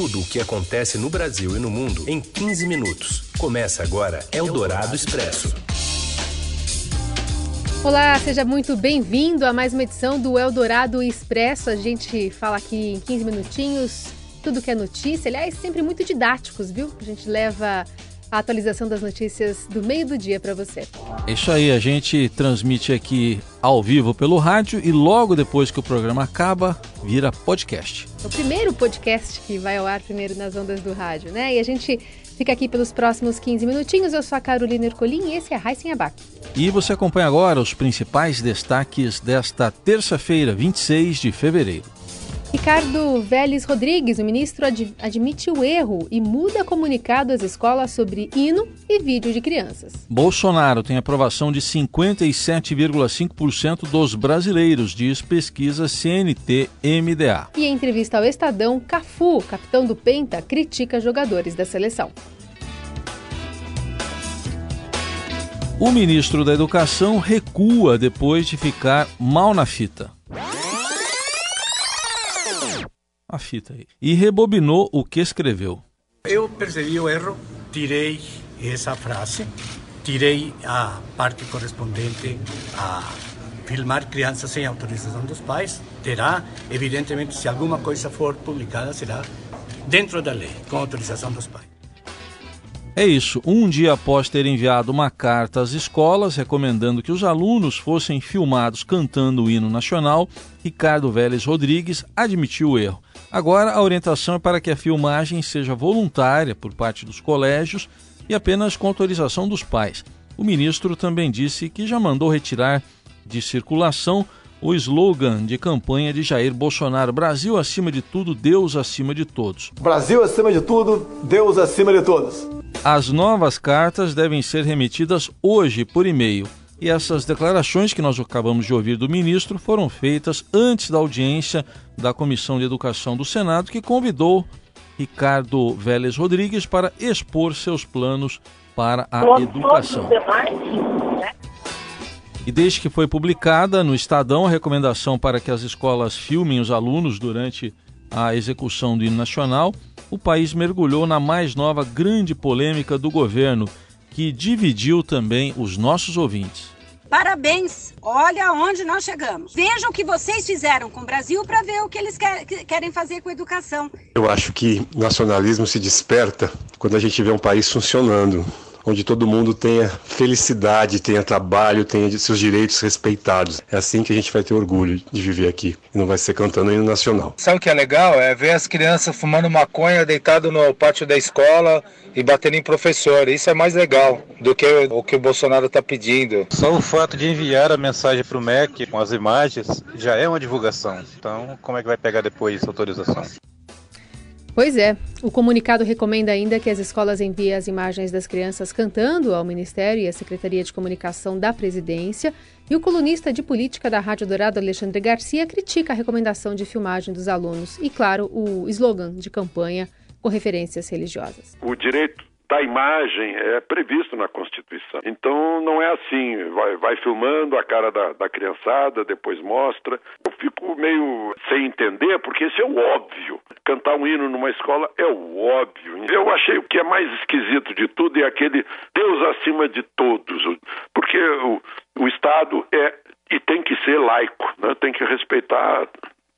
tudo o que acontece no Brasil e no mundo em 15 minutos. Começa agora Eldorado Expresso. Olá, seja muito bem-vindo a mais uma edição do Eldorado Expresso. A gente fala aqui em 15 minutinhos tudo que é notícia, aliás, sempre muito didáticos, viu? A gente leva a atualização das notícias do meio do dia para você. Isso aí, a gente transmite aqui ao vivo pelo rádio e logo depois que o programa acaba, vira podcast. É o primeiro podcast que vai ao ar primeiro nas ondas do rádio, né? E a gente fica aqui pelos próximos 15 minutinhos. Eu sou a Carolina Ercolim e esse é Raíssen Abac. E você acompanha agora os principais destaques desta terça-feira, 26 de fevereiro. Ricardo Vélez Rodrigues, o ministro, ad admite o erro e muda comunicado às escolas sobre hino e vídeo de crianças. Bolsonaro tem aprovação de 57,5% dos brasileiros, diz pesquisa CNT-MDA. E em entrevista ao Estadão, Cafu, capitão do Penta, critica jogadores da seleção. O ministro da Educação recua depois de ficar mal na fita. A fita aí. E rebobinou o que escreveu. Eu percebi o erro, tirei essa frase, tirei a parte correspondente a filmar crianças sem autorização dos pais. Terá, evidentemente, se alguma coisa for publicada, será dentro da lei, com autorização dos pais. É isso. Um dia após ter enviado uma carta às escolas recomendando que os alunos fossem filmados cantando o hino nacional, Ricardo Vélez Rodrigues admitiu o erro. Agora, a orientação é para que a filmagem seja voluntária por parte dos colégios e apenas com autorização dos pais. O ministro também disse que já mandou retirar de circulação o slogan de campanha de Jair Bolsonaro: Brasil acima de tudo, Deus acima de todos. Brasil acima de tudo, Deus acima de todos. As novas cartas devem ser remetidas hoje por e-mail. E essas declarações que nós acabamos de ouvir do ministro foram feitas antes da audiência da Comissão de Educação do Senado, que convidou Ricardo Vélez Rodrigues para expor seus planos para a educação. E desde que foi publicada no Estadão a recomendação para que as escolas filmem os alunos durante a execução do hino nacional, o país mergulhou na mais nova grande polêmica do governo que dividiu também os nossos ouvintes. Parabéns! Olha onde nós chegamos. Vejam o que vocês fizeram com o Brasil para ver o que eles quer, querem fazer com a educação. Eu acho que nacionalismo se desperta quando a gente vê um país funcionando, onde todo mundo tenha felicidade, tenha trabalho, tenha seus direitos respeitados. É assim que a gente vai ter orgulho de viver aqui e não vai ser cantando hino nacional. Sabe o que é legal? É ver as crianças fumando maconha deitado no pátio da escola e batendo em professor. Isso é mais legal do que o que o Bolsonaro está pedindo. Só o fato de enviar a mensagem para o MEC com as imagens já é uma divulgação. Então, como é que vai pegar depois essa autorização? Pois é. O comunicado recomenda ainda que as escolas enviem as imagens das crianças cantando ao Ministério e à Secretaria de Comunicação da Presidência. E o colunista de política da Rádio Dourado, Alexandre Garcia, critica a recomendação de filmagem dos alunos e, claro, o slogan de campanha com referências religiosas. O direito da imagem é previsto na Constituição. Então não é assim, vai, vai filmando a cara da, da, criançada, depois mostra. Eu fico meio sem entender, porque isso é o óbvio. Cantar um hino numa escola é o óbvio. Eu achei o que é mais esquisito de tudo é aquele Deus acima de todos, porque o, o Estado é e tem que ser laico, né? tem que respeitar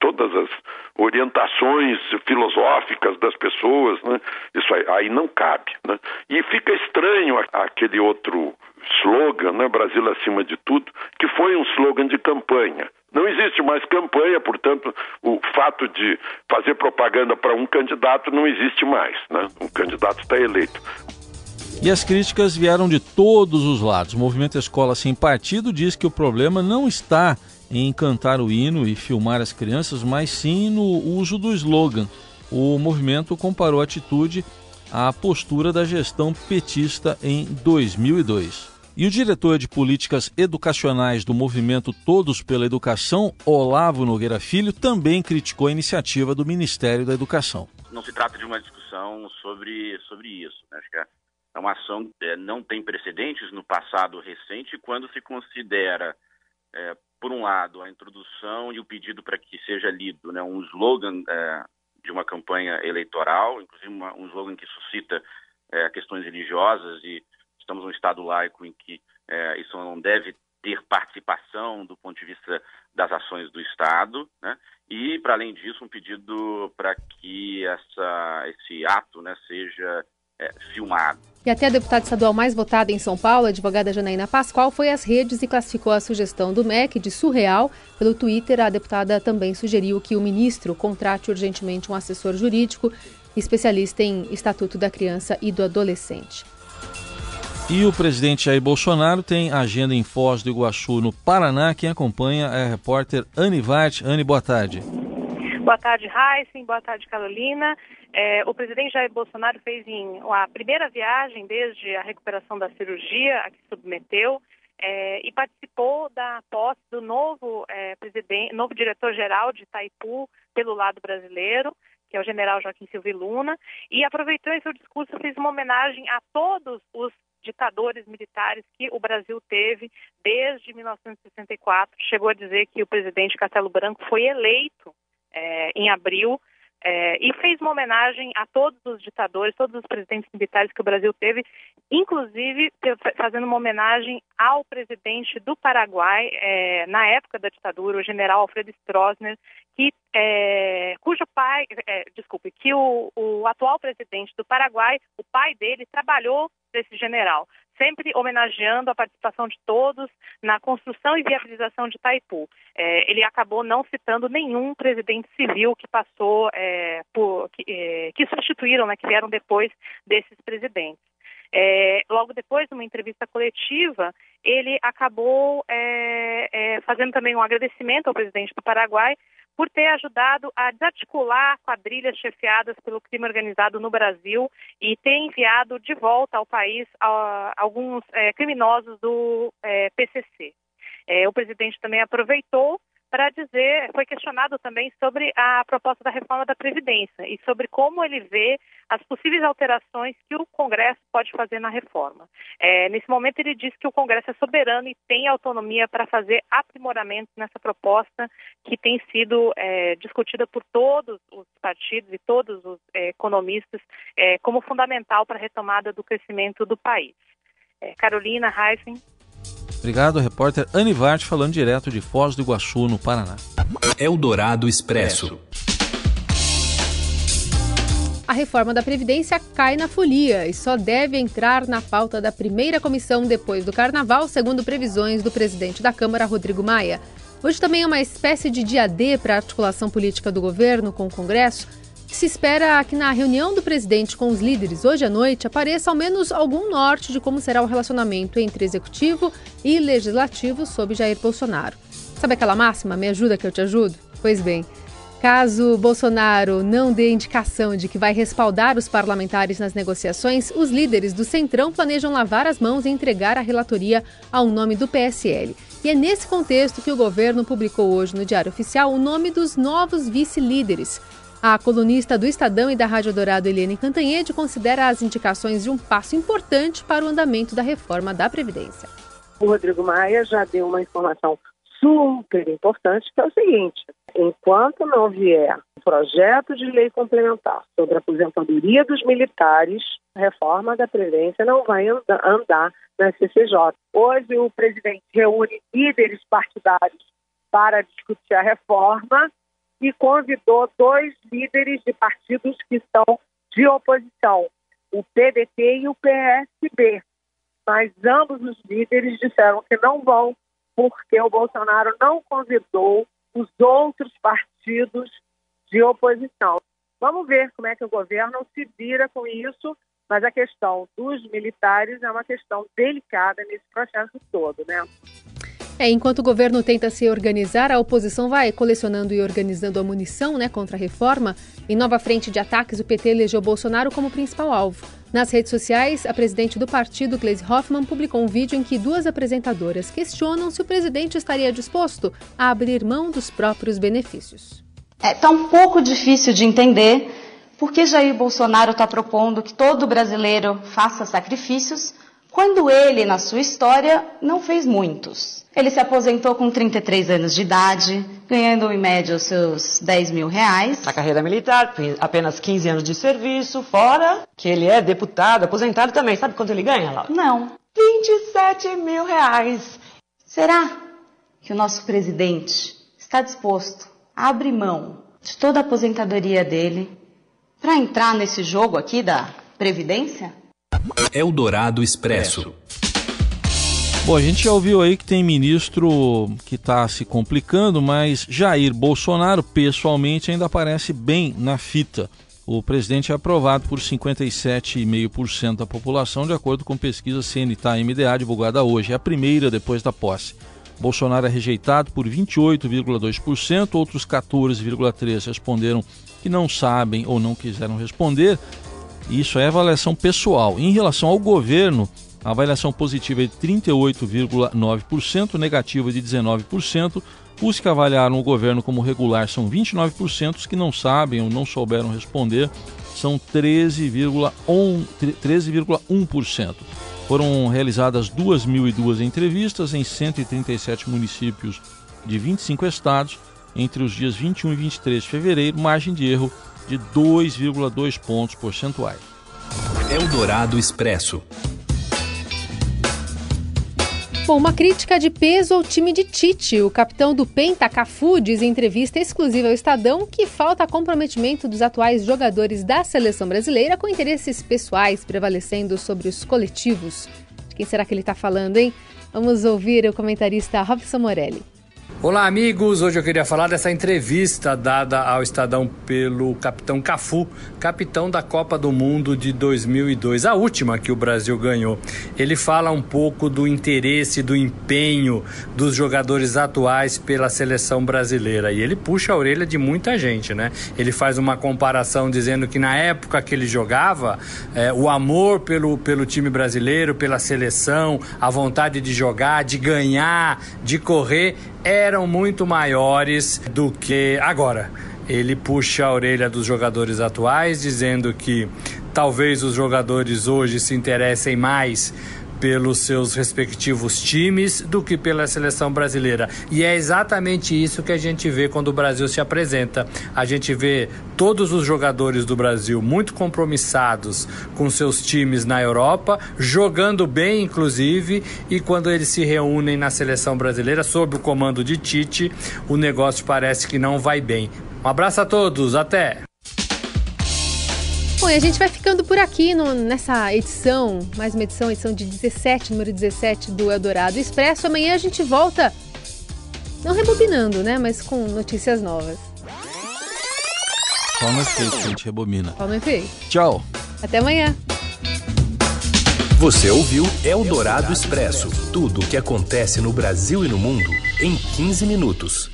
todas as orientações filosóficas das pessoas, né? Isso aí, aí não cabe, né? E fica estranho aquele outro slogan, né? Brasil acima de tudo, que foi um slogan de campanha. Não existe mais campanha, portanto, o fato de fazer propaganda para um candidato não existe mais, né? Um candidato está eleito. E as críticas vieram de todos os lados. O movimento Escola Sem Partido diz que o problema não está em cantar o hino e filmar as crianças, mas sim no uso do slogan. O movimento comparou a atitude à postura da gestão petista em 2002. E o diretor de políticas educacionais do movimento Todos pela Educação, Olavo Nogueira Filho, também criticou a iniciativa do Ministério da Educação. Não se trata de uma discussão sobre, sobre isso. Né? Acho que é uma ação é, não tem precedentes no passado recente quando se considera é, por um lado, a introdução e o pedido para que seja lido né, um slogan é, de uma campanha eleitoral, inclusive uma, um slogan que suscita é, questões religiosas e estamos num estado laico em que é, isso não deve ter participação do ponto de vista das ações do Estado, né? e, para além disso, um pedido para que essa, esse ato né, seja é, filmado. E até a deputada estadual mais votada em São Paulo, a advogada Janaína Pascoal, foi às redes e classificou a sugestão do MEC de surreal. Pelo Twitter, a deputada também sugeriu que o ministro contrate urgentemente um assessor jurídico especialista em Estatuto da Criança e do Adolescente. E o presidente Jair Bolsonaro tem agenda em Foz do Iguaçu, no Paraná. Quem acompanha é a repórter Anne Vart. Anne, boa tarde. Boa tarde, Heisen. Boa tarde, Carolina. É, o presidente Jair Bolsonaro fez em, a primeira viagem desde a recuperação da cirurgia a que submeteu é, e participou da posse do novo, é, novo diretor-geral de Itaipu pelo lado brasileiro que é o general Joaquim Silva Luna, e aproveitou em seu discurso, fez uma homenagem a todos os ditadores militares que o Brasil teve desde 1964. Chegou a dizer que o presidente Castelo Branco foi eleito é, em abril é, e fez uma homenagem a todos os ditadores, todos os presidentes militares que o Brasil teve, inclusive fazendo uma homenagem ao presidente do Paraguai, é, na época da ditadura, o general Alfredo Stroessner, que, é, cujo pai, é, desculpe, que o, o atual presidente do Paraguai, o pai dele, trabalhou desse general sempre homenageando a participação de todos na construção e viabilização de Itaipu. É, ele acabou não citando nenhum presidente civil que passou, é, por, que, é, que, substituíram, né, que vieram depois desses presidentes. É, logo depois, numa entrevista coletiva, ele acabou é, é, fazendo também um agradecimento ao presidente do Paraguai por ter ajudado a desarticular quadrilhas chefiadas pelo crime organizado no Brasil e ter enviado de volta ao país a, alguns é, criminosos do é, PCC. É, o presidente também aproveitou para dizer, foi questionado também sobre a proposta da reforma da Previdência e sobre como ele vê as possíveis alterações que o Congresso pode fazer na reforma. É, nesse momento, ele diz que o Congresso é soberano e tem autonomia para fazer aprimoramentos nessa proposta que tem sido é, discutida por todos os partidos e todos os é, economistas é, como fundamental para a retomada do crescimento do país. É, Carolina Heisen. Obrigado, repórter Anivarte, falando direto de Foz do Iguaçu, no Paraná. Eldorado Expresso. A reforma da Previdência cai na folia e só deve entrar na pauta da primeira comissão depois do Carnaval, segundo previsões do presidente da Câmara, Rodrigo Maia. Hoje também é uma espécie de dia D para a articulação política do governo com o Congresso se espera que na reunião do presidente com os líderes hoje à noite apareça ao menos algum norte de como será o relacionamento entre executivo e legislativo sob Jair Bolsonaro. Sabe aquela máxima, me ajuda que eu te ajudo? Pois bem, Caso Bolsonaro não dê indicação de que vai respaldar os parlamentares nas negociações, os líderes do Centrão planejam lavar as mãos e entregar a relatoria ao nome do PSL. E é nesse contexto que o governo publicou hoje no Diário Oficial o nome dos novos vice-líderes. A colunista do Estadão e da Rádio Dourado, Helene Cantanhede, considera as indicações de um passo importante para o andamento da reforma da Previdência. O Rodrigo Maia já deu uma informação super importante, que é o seguinte: enquanto não vier projeto de lei complementar sobre a aposentadoria dos militares, a reforma da Previdência não vai andar na CCJ. Hoje, o presidente reúne líderes partidários para discutir a reforma e convidou dois líderes de partidos que são de oposição, o PDT e o PSB. Mas ambos os líderes disseram que não vão, porque o Bolsonaro não convidou os outros partidos de oposição. Vamos ver como é que o governo se vira com isso, mas a questão dos militares é uma questão delicada nesse processo todo, né? É, enquanto o governo tenta se organizar, a oposição vai colecionando e organizando a munição né, contra a reforma. Em nova frente de ataques, o PT elegeu Bolsonaro como principal alvo. Nas redes sociais, a presidente do partido, Gleisi Hoffmann, publicou um vídeo em que duas apresentadoras questionam se o presidente estaria disposto a abrir mão dos próprios benefícios. É tá um pouco difícil de entender por que Jair Bolsonaro está propondo que todo brasileiro faça sacrifícios quando ele, na sua história, não fez muitos. Ele se aposentou com 33 anos de idade, ganhando em média os seus 10 mil reais. Na carreira militar, apenas 15 anos de serviço, fora que ele é deputado, aposentado também. Sabe quanto ele ganha, Laura? Não. 27 mil reais. Será que o nosso presidente está disposto a abrir mão de toda a aposentadoria dele para entrar nesse jogo aqui da Previdência? Eldorado Expresso. Bom, a gente já ouviu aí que tem ministro que está se complicando, mas Jair Bolsonaro, pessoalmente, ainda aparece bem na fita. O presidente é aprovado por 57,5% da população, de acordo com pesquisa CNTA-MDA divulgada hoje. É a primeira depois da posse. Bolsonaro é rejeitado por 28,2%, outros 14,3% responderam que não sabem ou não quiseram responder. Isso é avaliação pessoal. Em relação ao governo, a avaliação positiva é de 38,9%, negativa de 19%. Os que avaliaram o governo como regular são 29%, os que não sabem ou não souberam responder são 13,1%. Foram realizadas 2.002 entrevistas em 137 municípios de 25 estados entre os dias 21 e 23 de fevereiro, margem de erro de 2,2 pontos percentuais. Eldorado Expresso. Bom, uma crítica de peso ao time de Tite. O capitão do Penta, Cafu, diz em entrevista exclusiva ao Estadão que falta comprometimento dos atuais jogadores da seleção brasileira com interesses pessoais prevalecendo sobre os coletivos. De quem será que ele está falando, hein? Vamos ouvir o comentarista Robson Morelli. Olá, amigos. Hoje eu queria falar dessa entrevista dada ao Estadão pelo capitão Cafu, capitão da Copa do Mundo de 2002, a última que o Brasil ganhou. Ele fala um pouco do interesse, do empenho dos jogadores atuais pela seleção brasileira e ele puxa a orelha de muita gente, né? Ele faz uma comparação dizendo que na época que ele jogava, é, o amor pelo, pelo time brasileiro, pela seleção, a vontade de jogar, de ganhar, de correr eram muito maiores do que agora. Ele puxa a orelha dos jogadores atuais, dizendo que talvez os jogadores hoje se interessem mais pelos seus respectivos times do que pela seleção brasileira. E é exatamente isso que a gente vê quando o Brasil se apresenta. A gente vê todos os jogadores do Brasil muito compromissados com seus times na Europa, jogando bem, inclusive, e quando eles se reúnem na seleção brasileira, sob o comando de Tite, o negócio parece que não vai bem. Um abraço a todos, até! Bom, e a gente vai ficando por aqui no, nessa edição, mais uma edição, edição de 17, número 17 do Eldorado Expresso. Amanhã a gente volta, não rebobinando, né, mas com notícias novas. Efeito que a gente rebobina. No efeito. Tchau. Até amanhã. Você ouviu Eldorado Expresso tudo o que acontece no Brasil e no mundo em 15 minutos.